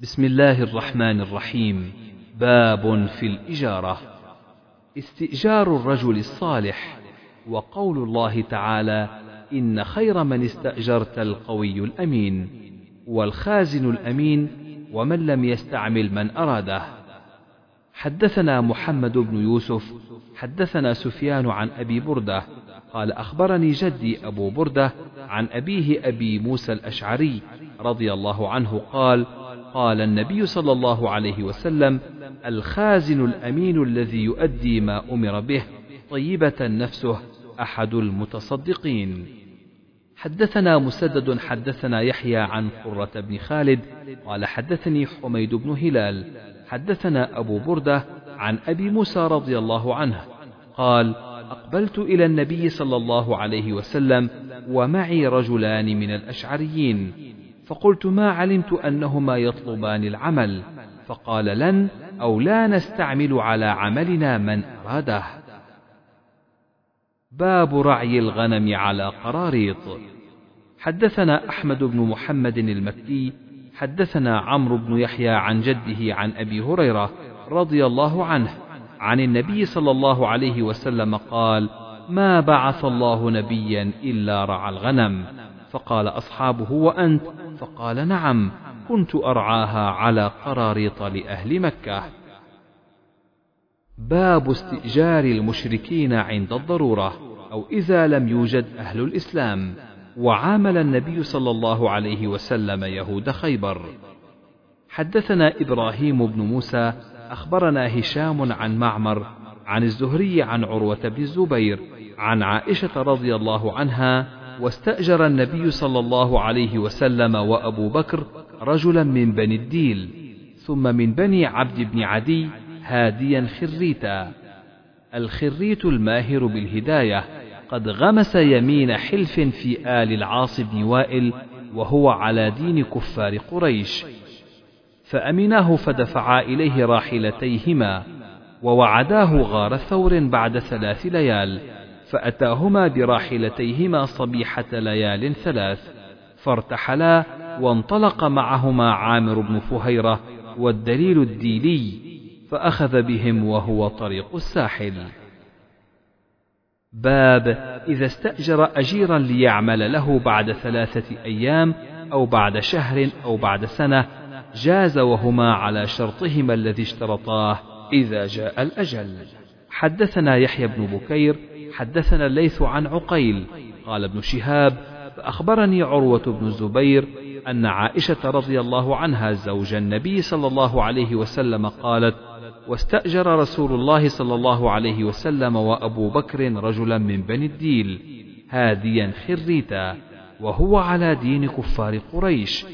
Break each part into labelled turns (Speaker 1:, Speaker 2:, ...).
Speaker 1: بسم الله الرحمن الرحيم. باب في الإجارة. استئجار الرجل الصالح. وقول الله تعالى إن خير من استأجرت القوي الأمين والخازن الأمين ومن لم يستعمل من أراده. حدثنا محمد بن يوسف حدثنا سفيان عن أبي بردة قال أخبرني جدي أبو بردة عن أبيه أبي موسى الأشعري رضي الله عنه قال قال النبي صلى الله عليه وسلم الخازن الأمين الذي يؤدي ما أمر به طيبة نفسه أحد المتصدقين. حدثنا مسدد حدثنا يحيى عن قرة بن خالد قال حدثني حميد بن هلال حدثنا أبو بردة عن أبي موسى رضي الله عنه قال أقبلت إلى النبي صلى الله عليه وسلم ومعي رجلان من الأشعريين. فقلت ما علمت أنهما يطلبان العمل. فقال لن أو لا نستعمل على عملنا من أراده. باب رعي الغنم على قراريط. حدثنا أحمد بن محمد المكي حدثنا عمرو بن يحيى عن جده عن أبي هريرة رضي الله عنه عن النبي صلى الله عليه وسلم قال ما بعث الله نبيا إلا رعى الغنم. فقال أصحابه وأنت؟ فقال نعم كنت أرعاها على قراريط لأهل مكة. باب استئجار المشركين عند الضرورة أو إذا لم يوجد أهل الإسلام. وعامل النبي صلى الله عليه وسلم يهود خيبر. حدثنا إبراهيم بن موسى أخبرنا هشام عن معمر عن الزهري عن عروة بن الزبير عن عائشة رضي الله عنها واستأجر النبي صلى الله عليه وسلم وأبو بكر رجلا من بني الديل ثم من بني عبد بن عدي هاديا خريتا. الخريت الماهر بالهداية قد غمس يمين حلف في آل العاص بن وائل وهو على دين كفار قريش. فأمناه فدفعا إليه راحلتيهما ووعداه غار ثور بعد ثلاث ليال. فأتاهما براحلتيهما صبيحة ليال ثلاث فارتحلا وانطلق معهما عامر بن فهيرة والدليل الديلي فأخذ بهم وهو طريق الساحل. باب إذا استأجر أجيرا ليعمل له بعد ثلاثة أيام أو بعد شهر أو بعد سنة جاز وهما على شرطهما الذي اشترطاه إذا جاء الأجل. حدثنا يحيى بن بكير حدثنا الليث عن عقيل. قال ابن شهاب فأخبرني عروة بن الزبير أن عائشة رضي الله عنها زوج النبي صلى الله عليه وسلم قالت واستأجر رسول الله صلى الله عليه وسلم وأبو بكر رجلا من بني الديل هاديا خريتا وهو على دين كفار قريش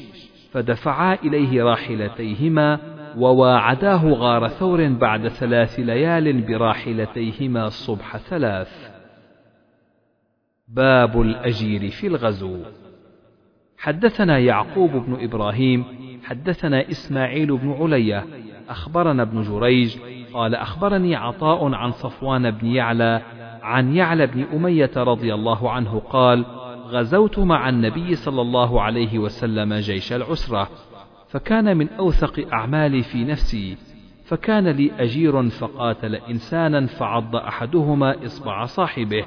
Speaker 1: فدفعا إليه راحلتيهما وواعداه غار ثور بعد ثلاث ليال براحلتيهما الصبح ثلاث. باب الأجير في الغزو. حدثنا يعقوب بن إبراهيم حدثنا إسماعيل بن علية أخبرنا ابن جريج قال أخبرني عطاء عن صفوان بن يعلى عن يعلى بن أمية رضي الله عنه قال غزوت مع النبي صلى الله عليه وسلم جيش العسرة فكان من أوثق أعمالي في نفسي فكان لي أجير فقاتل إنسانا فعض أحدهما إصبع صاحبه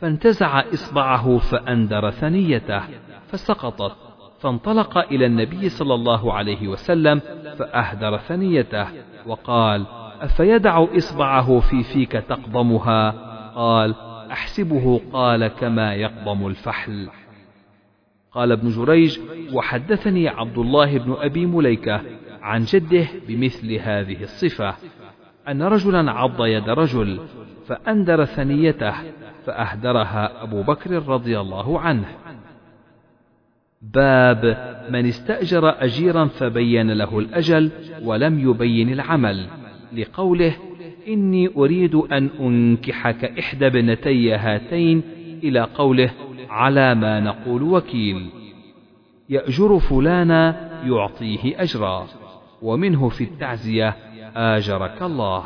Speaker 1: فانتزع إصبعه فأندر ثنيته فسقطت فانطلق إلى النبي صلى الله عليه وسلم فأهدر ثنيته وقال أفيدع إصبعه في فيك تقضمها؟ قال أحسبه قال كما يقضم الفحل. قال ابن جريج وحدثني عبد الله بن أبي مليكة عن جده بمثل هذه الصفة أن رجلا عض يد رجل فأندر ثنيته فأهدرها أبو بكر رضي الله عنه. باب من استأجر أجيرا فبين له الأجل ولم يبين العمل لقوله إني أريد أن أنكحك إحدى ابنتي هاتين إلى قوله على ما نقول وكيل. يأجر فلانا يعطيه أجرا ومنه في التعزية آجرك الله.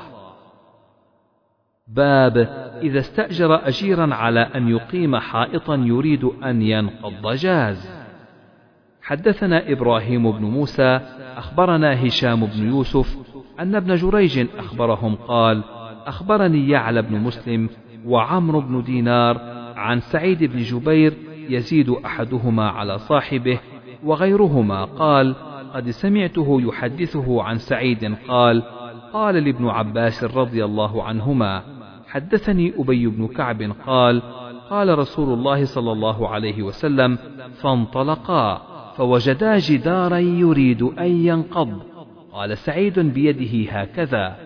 Speaker 1: باب إذا استأجر أجيرا على أن يقيم حائطا يريد أن ينقض جاز. حدثنا إبراهيم بن موسى أخبرنا هشام بن يوسف أن ابن جريج أخبرهم قال أخبرني يعلى بن مسلم وعمرو بن دينار عن سعيد بن جبير يزيد أحدهما على صاحبه وغيرهما قال قد سمعته يحدثه عن سعيد قال قال لابن عباس رضي الله عنهما حدثني أبي بن كعب قال قال رسول الله صلى الله عليه وسلم فانطلقا فوجدا جدارا يريد أن ينقض. قال سعيد بيده هكذا.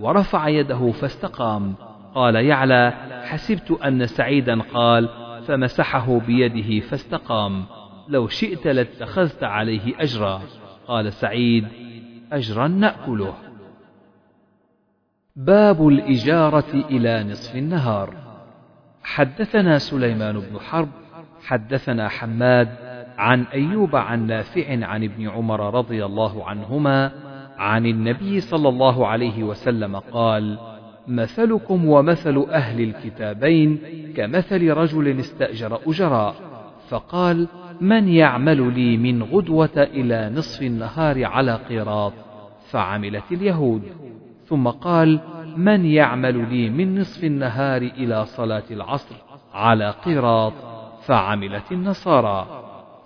Speaker 1: ورفع يده فاستقام. قال يعلى حسبت أن سعيدا. قال فمسحه بيده فاستقام. لو شئت لاتخذت عليه أجرا. قال سعيد أجرا نأكله. باب الإجارة إلى نصف النهار. حدثنا سليمان بن حرب حدثنا حماد عن أيوب عن نافع عن ابن عمر رضي الله عنهما عن النبي صلى الله عليه وسلم قال مثلكم ومثل أهل الكتابين كمثل رجل استأجر أجراء. فقال من يعمل لي من غدوة إلى نصف النهار على قيراط؟ فعملت اليهود. ثم قال من يعمل لي من نصف النهار إلى صلاة العصر على قيراط فعملت النصارى.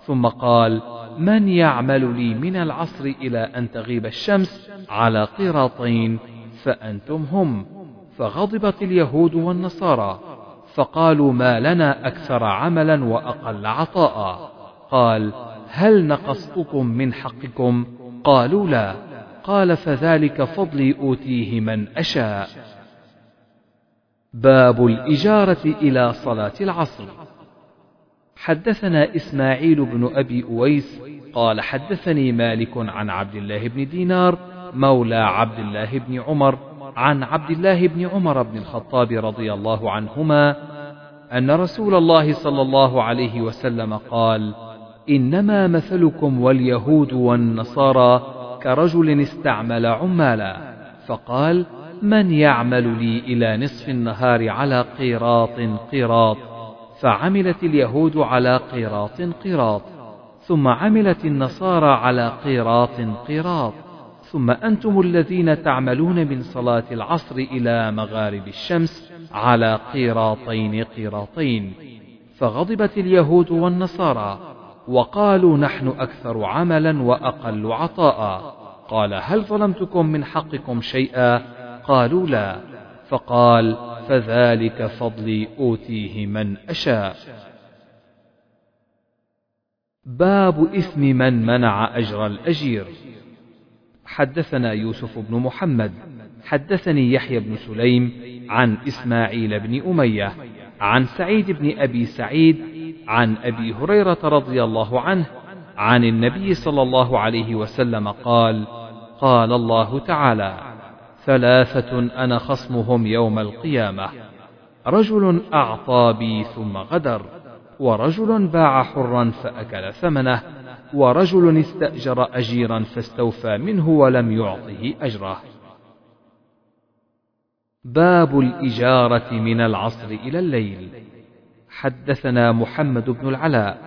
Speaker 1: ثم قال من يعمل لي من العصر إلى أن تغيب الشمس على قيراطين فأنتم هم فغضبت اليهود والنصارى فقالوا ما لنا أكثر عملا وأقل عطاء. قال هل نقصتكم من حقكم؟ قالوا لا. قال فذلك فضلي أوتيه من أشاء. باب الإجارة إلى صلاة العصر. حدثنا إسماعيل بن أبي أويس قال حدثني مالك عن عبد الله بن دينار مولى عبد الله بن عمر عن عبد الله بن عمر بن الخطاب رضي الله عنهما أن رسول الله صلى الله عليه وسلم قال: إنما مثلكم واليهود والنصارى كرجل استعمل عمالا فقال: من يعمل لي إلى نصف النهار على قيراط قيراط. فعملت اليهود على قيراط قيراط. ثم عملت النصارى على قيراط قيراط. ثم أنتم الذين تعملون من صلاة العصر إلى مغارب الشمس على قيراطين قيراطين. فغضبت اليهود والنصارى. وقالوا نحن أكثر عملا وأقل عطاء. قال هل ظلمتكم من حقكم شيئا؟ قالوا لا. فقال فذلك فضلي أوتيه من أشاء. باب إثم من منع أجر الأجير. حدثنا يوسف بن محمد. حدثني يحيى بن سليم عن إسماعيل بن أمية عن سعيد بن أبي سعيد عن أبي هريرة رضي الله عنه عن النبي صلى الله عليه وسلم قال قال الله تعالى ثلاثة أنا خصمهم يوم القيامة. رجل أعطى بي ثم غدر ورجل باع حرا فأكل ثمنه ورجل استأجر أجيرا فاستوفى منه ولم يعطه أجره. باب الإجارة من العصر إلى الليل. حدثنا محمد بن العلاء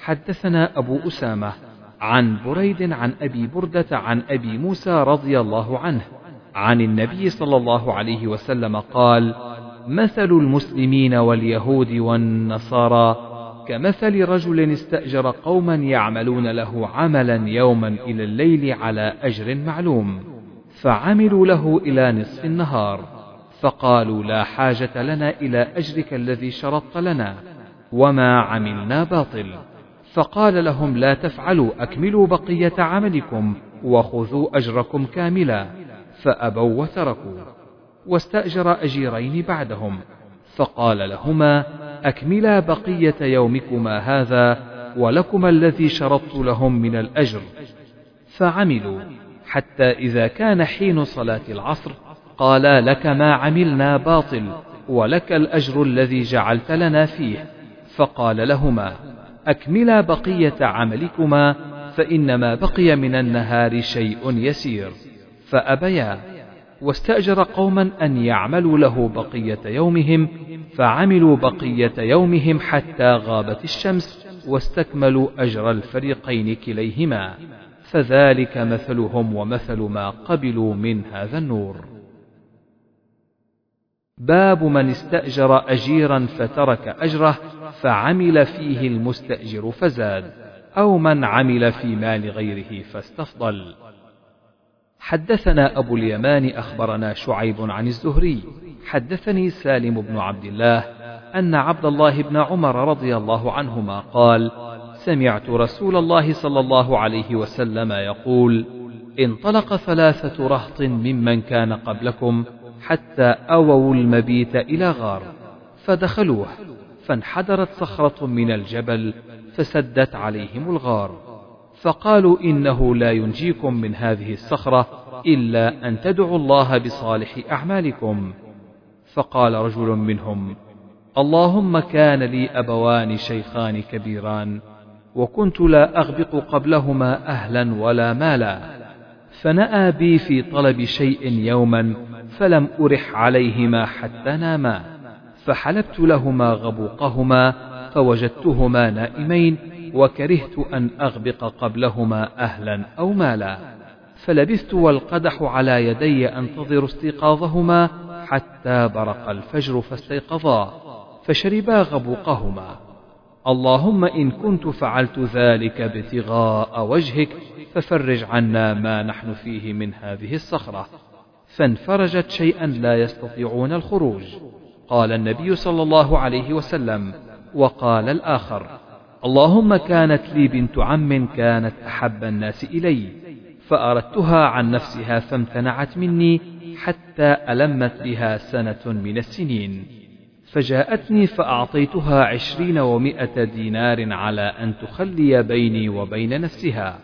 Speaker 1: حدثنا أبو أسامة عن بريد عن أبي بردة عن أبي موسى رضي الله عنه عن النبي صلى الله عليه وسلم قال مثل المسلمين واليهود والنصارى كمثل رجل استأجر قوما يعملون له عملا يوما إلى الليل على أجر معلوم فعملوا له إلى نصف النهار. فقالوا لا حاجة لنا إلى أجرك الذي شرطت لنا وما عملنا باطل. فقال لهم لا تفعلوا أكملوا بقية عملكم وخذوا أجركم كاملا. فأبوا وتركوا واستأجر أجيرين بعدهم. فقال لهما أكملا بقية يومكما هذا ولكما الذي شرطت لهم من الأجر. فعملوا حتى إذا كان حين صلاة العصر قالا لك ما عملنا باطل ولك الأجر الذي جعلت لنا فيه. فقال لهما أكملا بقية عملكما فإنما بقي من النهار شيء يسير. فأبيا واستأجر قوما أن يعملوا له بقية يومهم فعملوا بقية يومهم حتى غابت الشمس واستكملوا أجر الفريقين كليهما. فذلك مثلهم ومثل ما قبلوا من هذا النور. باب من استأجر أجيرا فترك أجره فعمل فيه المستأجر فزاد أو من عمل في مال غيره فاستفضل. حدثنا أبو اليمان أخبرنا شعيب عن الزهري حدثني سالم بن عبد الله أن عبد الله بن عمر رضي الله عنهما قال سمعت رسول الله صلى الله عليه وسلم يقول انطلق ثلاثة رهط ممن كان قبلكم حتى أووا المبيت إلى غار فدخلوه فانحدرت صخرة من الجبل فسدت عليهم الغار. فقالوا إنه لا ينجيكم من هذه الصخرة إلا أن تدعوا الله بصالح أعمالكم. فقال رجل منهم اللهم كان لي أبوان شيخان كبيران وكنت لا أغبط قبلهما أهلا ولا مالا. فنأى بي في طلب شيء يوما فلم أرح عليهما حتى ناما. فحلبت لهما غبوقهما فوجدتهما نائمين وكرهت أن أغبق قبلهما أهلا أو مالا. فلبثت والقدح على يدي أنتظر استيقاظهما حتى برق الفجر فاستيقظا. فشربا غبوقهما. اللهم إن كنت فعلت ذلك ابتغاء وجهك ففرج عنا ما نحن فيه من هذه الصخرة. فانفرجت شيئا لا يستطيعون الخروج. قال النبي صلى الله عليه وسلم وقال الآخر اللهم كانت لي بنت عم كانت أحب الناس إلي فأردتها عن نفسها فامتنعت مني حتى ألمت بها سنة من السنين. فجاءتني فأعطيتها عشرين ومائة دينار على أن تخلي بيني وبين نفسها.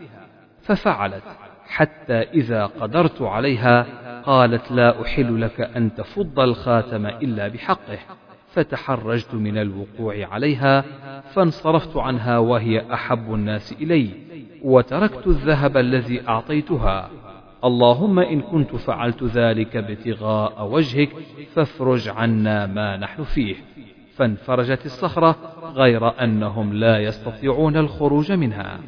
Speaker 1: ففعلت حتى إذا قدرت عليها قالت لا أحل لك أن تفض الخاتم إلا بحقه. فتحرجت من الوقوع عليها فانصرفت عنها وهي أحب الناس إلي وتركت الذهب الذي أعطيتها. اللهم إن كنت فعلت ذلك ابتغاء وجهك فافرج عنا ما نحن فيه. فانفرجت الصخرة غير أنهم لا يستطيعون الخروج منها.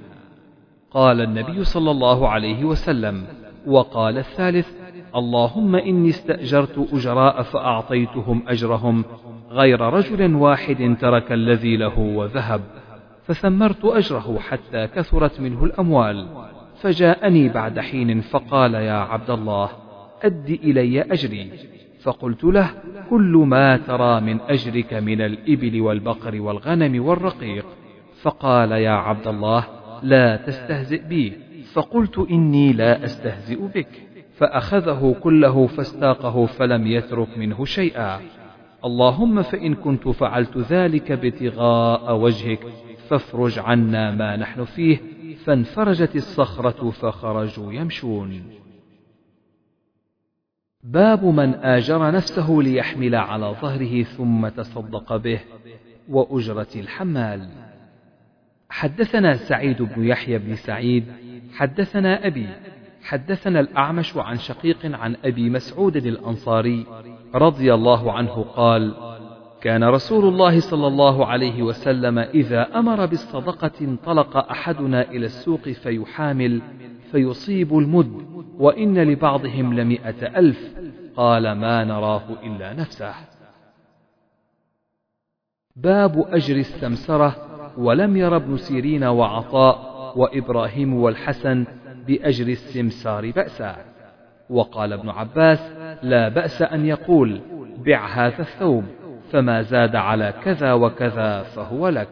Speaker 1: قال النبي صلى الله عليه وسلم وقال الثالث اللهم إني استأجرت أجراء فأعطيتهم أجرهم غير رجل واحد ترك الذي له وذهب فثمرت أجره حتى كثرت منه الأموال. فجاءني بعد حين فقال يا عبد الله أد إلي أجري. فقلت له كل ما ترى من أجرك من الإبل والبقر والغنم والرقيق. فقال يا عبد الله لا تستهزئ بي. فقلت إني لا أستهزئ بك. فأخذه كله فاستاقه فلم يترك منه شيئا. اللهم فإن كنت فعلت ذلك ابتغاء وجهك فافرج عنا ما نحن فيه. فانفرجت الصخرة فخرجوا يمشون. باب من آجر نفسه ليحمل على ظهره ثم تصدق به وأجرة الحمال. حدثنا سعيد بن يحيى بن سعيد حدثنا أبي حدثنا الأعمش عن شقيق عن أبي مسعود الأنصاري رضي الله عنه قال كان رسول الله صلى الله عليه وسلم إذا أمر بالصدقة انطلق أحدنا إلى السوق فيحامل فيصيب المد وإن لبعضهم لمئة ألف. قال ما نراه إلا نفسه. باب أجر السمسرة ولم ير ابن سيرين وعطاء وإبراهيم والحسن بأجر السمسار بأسا. وقال ابن عباس لا بأس أن يقول بع هذا الثوب. فما زاد على كذا وكذا فهو لك.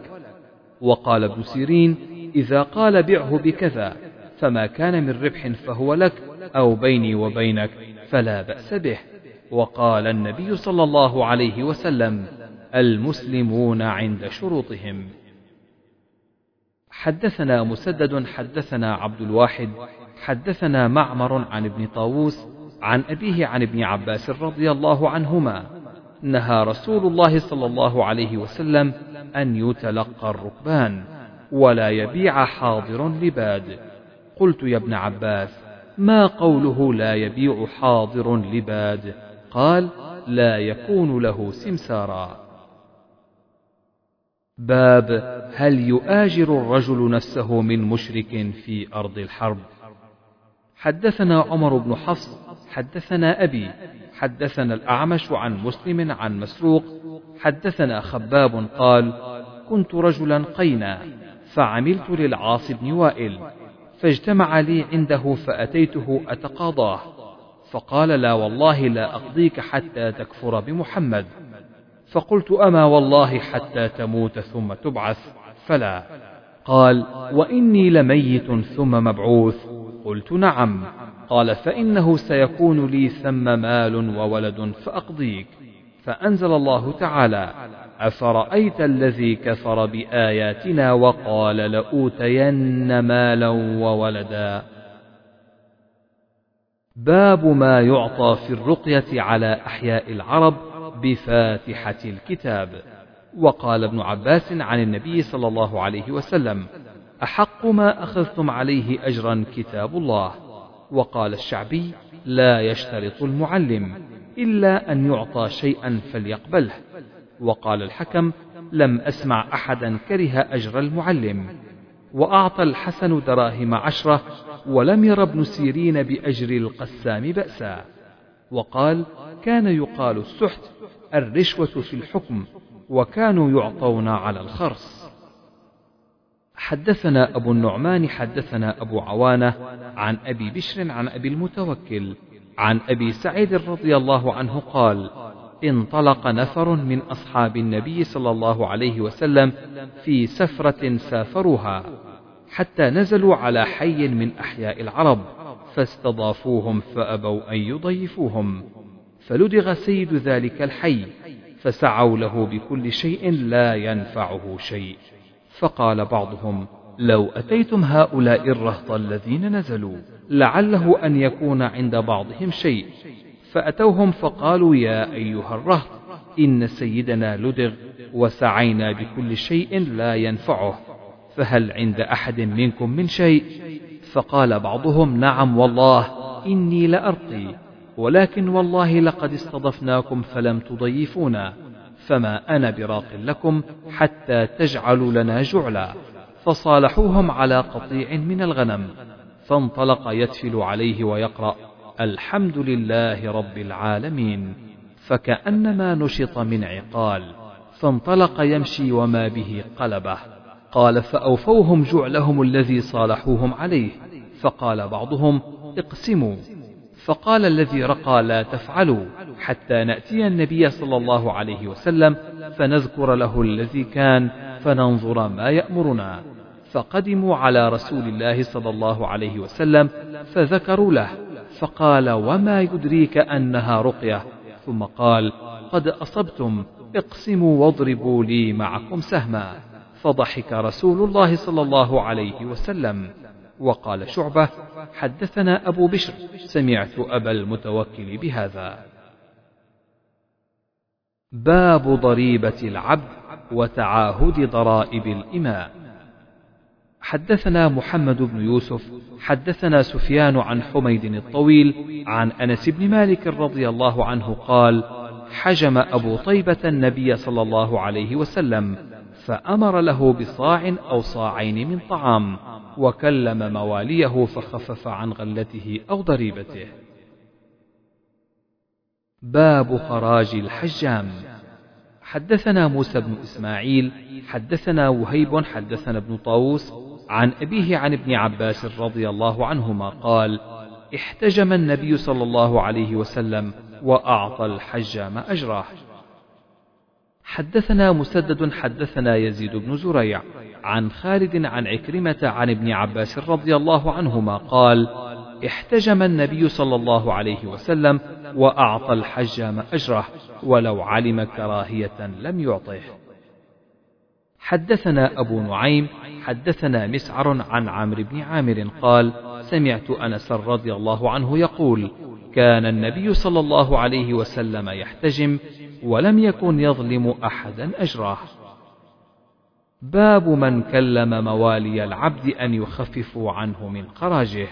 Speaker 1: وقال ابن سيرين إذا قال بعه بكذا فما كان من ربح فهو لك أو بيني وبينك فلا بأس به. وقال النبي صلى الله عليه وسلم المسلمون عند شروطهم. حدثنا مسدد حدثنا عبد الواحد حدثنا معمر عن ابن طاووس عن أبيه عن ابن عباس رضي الله عنهما. نهى رسول الله صلى الله عليه وسلم أن يتلقى الركبان ولا يبيع حاضر لباد. قلت يا ابن عباس ما قوله لا يبيع حاضر لباد؟ قال لا يكون له سمسارا. باب هل يؤاجر الرجل نفسه من مشرك في أرض الحرب؟ حدثنا عمر بن حفص حدثنا أبي حدثنا الأعمش عن مسلم عن مسروق حدثنا خباب قال كنت رجلا قينا فعملت للعاص بن وائل فاجتمع لي عنده فأتيته أتقاضاه فقال لا والله لا أقضيك حتى تكفر بمحمد فقلت أما والله حتى تموت ثم تبعث فلا قال وإني لميت ثم مبعوث قلت نعم. قال فإنه سيكون لي ثم مال وولد فأقضيك. فأنزل الله تعالى أفرأيت الذي كفر بآياتنا وقال لأوتين مالا وولدا. باب ما يعطى في الرقية على أحياء العرب بفاتحة الكتاب. وقال ابن عباس عن النبي صلى الله عليه وسلم أحق ما أخذتم عليه أجرا كتاب الله. وقال الشعبي لا يشترط المعلم إلا أن يعطى شيئا فليقبله. وقال الحكم لم أسمع أحدا كره أجر المعلم. وأعطى الحسن دراهم عشرة ولم ير ابن سيرين بأجر القسام بأسا. وقال كان يقال السحت الرشوة في الحكم وكانوا يعطون على الخرص. حدثنا أبو النعمان حدثنا أبو عوانة عن أبي بشر عن أبي المتوكل عن أبي سعيد رضي الله عنه قال انطلق نفر من أصحاب النبي صلى الله عليه وسلم في سفرة سافروها حتى نزلوا على حي من أحياء العرب فاستضافوهم فأبوا أن يضيفوهم فلدغ سيد ذلك الحي فسعوا له بكل شيء لا ينفعه شيء. فقال بعضهم لو أتيتم هؤلاء الرهط الذين نزلوا لعله أن يكون عند بعضهم شيء. فأتوهم فقالوا يا أيها الرهط إن سيدنا لدغ وسعينا بكل شيء لا ينفعه فهل عند أحد منكم من شيء؟ فقال بعضهم نعم والله إني لأرقي ولكن والله لقد استضفناكم فلم تضيفونا. فما أنا براق لكم حتى تجعلوا لنا جعلا. فصالحوهم على قطيع من الغنم. فانطلق يتفل عليه ويقرأ الحمد لله رب العالمين. فكأنما نشط من عقال. فانطلق يمشي وما به قلبه. قال فأوفوهم جعلهم الذي صالحوهم عليه. فقال بعضهم اقسموا. فقال الذي رقى لا تفعلوا حتى نأتي النبي صلى الله عليه وسلم فنذكر له الذي كان فننظر ما يأمرنا. فقدموا على رسول الله صلى الله عليه وسلم فذكروا له فقال وما يدريك أنها رقية؟ ثم قال قد أصبتم اقسموا واضربوا لي معكم سهما. فضحك رسول الله صلى الله عليه وسلم. وقال شعبة حدثنا أبو بشر سمعت أبا المتوكل بهذا. باب ضريبة العبد وتعاهد ضرائب الإماء حدثنا محمد بن يوسف حدثنا سفيان عن حميد الطويل عن أنس بن مالك رضي الله عنه قال حجم أبو طيبة النبي صلى الله عليه وسلم فأمر له بصاع أو صاعين من طعام. وكلم مواليه فخفف عن غلته أو ضريبته. باب خراج الحجام. حدثنا موسى بن إسماعيل حدثنا وهيب حدثنا ابن طاووس عن أبيه عن ابن عباس رضي الله عنهما قال احتجم النبي صلى الله عليه وسلم وأعطى الحجام أجره. حدثنا مسدد حدثنا يزيد بن زريع. عن خالد عن عكرمة عن ابن عباس رضي الله عنهما قال احتجم النبي صلى الله عليه وسلم وأعطى الحجام أجره ولو علم كراهية لم يعطه. حدثنا أبو نعيم حدثنا مسعر عن عمرو بن عامر قال سمعت أنس رضي الله عنه يقول كان النبي صلى الله عليه وسلم يحتجم ولم يكن يظلم أحدا أجره. باب من كلم موالي العبد أن يخففوا عنه من خراجه.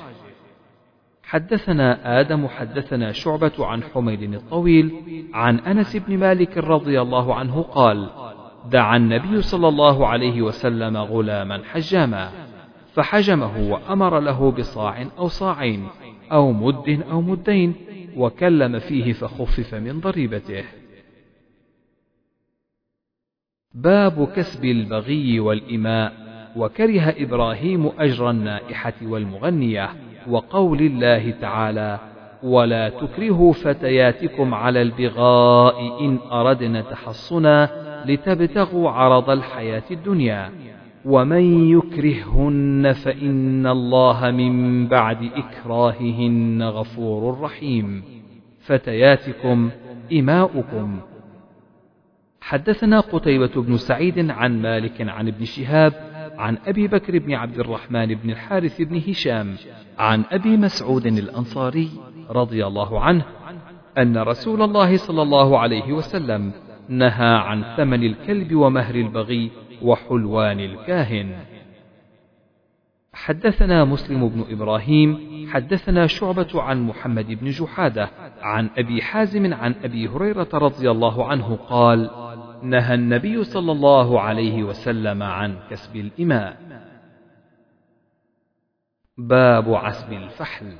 Speaker 1: حدثنا آدم حدثنا شعبة عن حميد الطويل عن أنس بن مالك رضي الله عنه قال دعا النبي صلى الله عليه وسلم غلاما حجاما فحجمه وأمر له بصاع أو صاعين أو مد أو مدين وكلم فيه فخفف من ضريبته. باب كسب البغي والإماء وكره إبراهيم أجر النائحة والمغنية وقول الله تعالى ولا تكرهوا فتياتكم على البغاء إن أردنا تحصنا لتبتغوا عرض الحياة الدنيا ومن يكرههن فإن الله من بعد إكراههن غفور رحيم. فتياتكم إماؤكم. حدثنا قتيبة بن سعيد عن مالك عن ابن شهاب عن أبي بكر بن عبد الرحمن بن الحارث بن هشام عن أبي مسعود الأنصاري رضي الله عنه أن رسول الله صلى الله عليه وسلم نهى عن ثمن الكلب ومهر البغي وحلوان الكاهن. حدثنا مسلم بن إبراهيم حدثنا شعبة عن محمد بن جحادة عن أبي حازم عن أبي هريرة رضي الله عنه قال نهى النبي صلى الله عليه وسلم عن كسب الإماء باب عسب الفحل.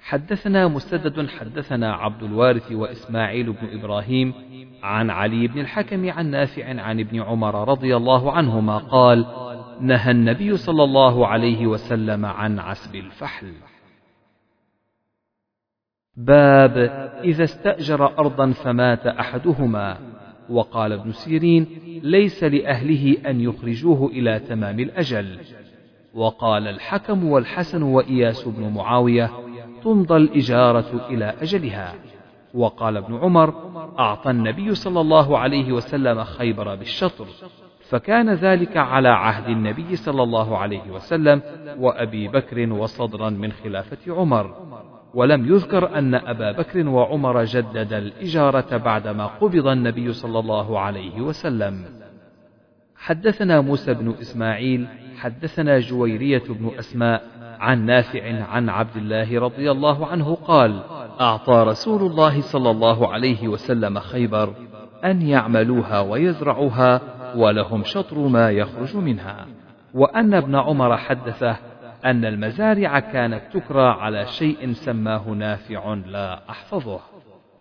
Speaker 1: حدثنا مسدد حدثنا عبد الوارث وإسماعيل بن إبراهيم عن علي بن الحكم عن نافع عن ابن عمر رضي الله عنهما قال نهى النبي صلى الله عليه وسلم عن عسب الفحل. باب إذا استأجر أرضا فمات أحدهما. وقال ابن سيرين ليس لأهله أن يخرجوه إلى تمام الأجل. وقال الحكم والحسن وإياس بن معاوية تمضى الإجارة إلى أجلها. وقال ابن عمر أعطى النبي صلى الله عليه وسلم خيبر بالشطر فكان ذلك على عهد النبي صلى الله عليه وسلم وأبي بكر وصدرا من خلافة عمر. ولم يذكر أن أبا بكر وعمر جدد الإجارة بعدما قبض النبي صلى الله عليه وسلم. حدثنا موسى بن إسماعيل حدثنا جويرية بن أسماء عن نافع عن عبد الله رضي الله عنه قال أعطى رسول الله صلى الله عليه وسلم خيبر أن يعملوها ويزرعوها ولهم شطر ما يخرج منها. وأن ابن عمر حدثه أن المزارع كانت تكرى على شيء سماه نافع لا أحفظه.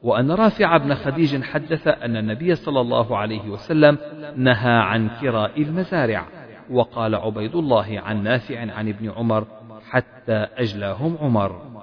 Speaker 1: وأن رافع بن خديج حدث أن النبي صلى الله عليه وسلم نهى عن كراء المزارع وقال عبيد الله عن نافع عن ابن عمر حتى أجلاهم عمر.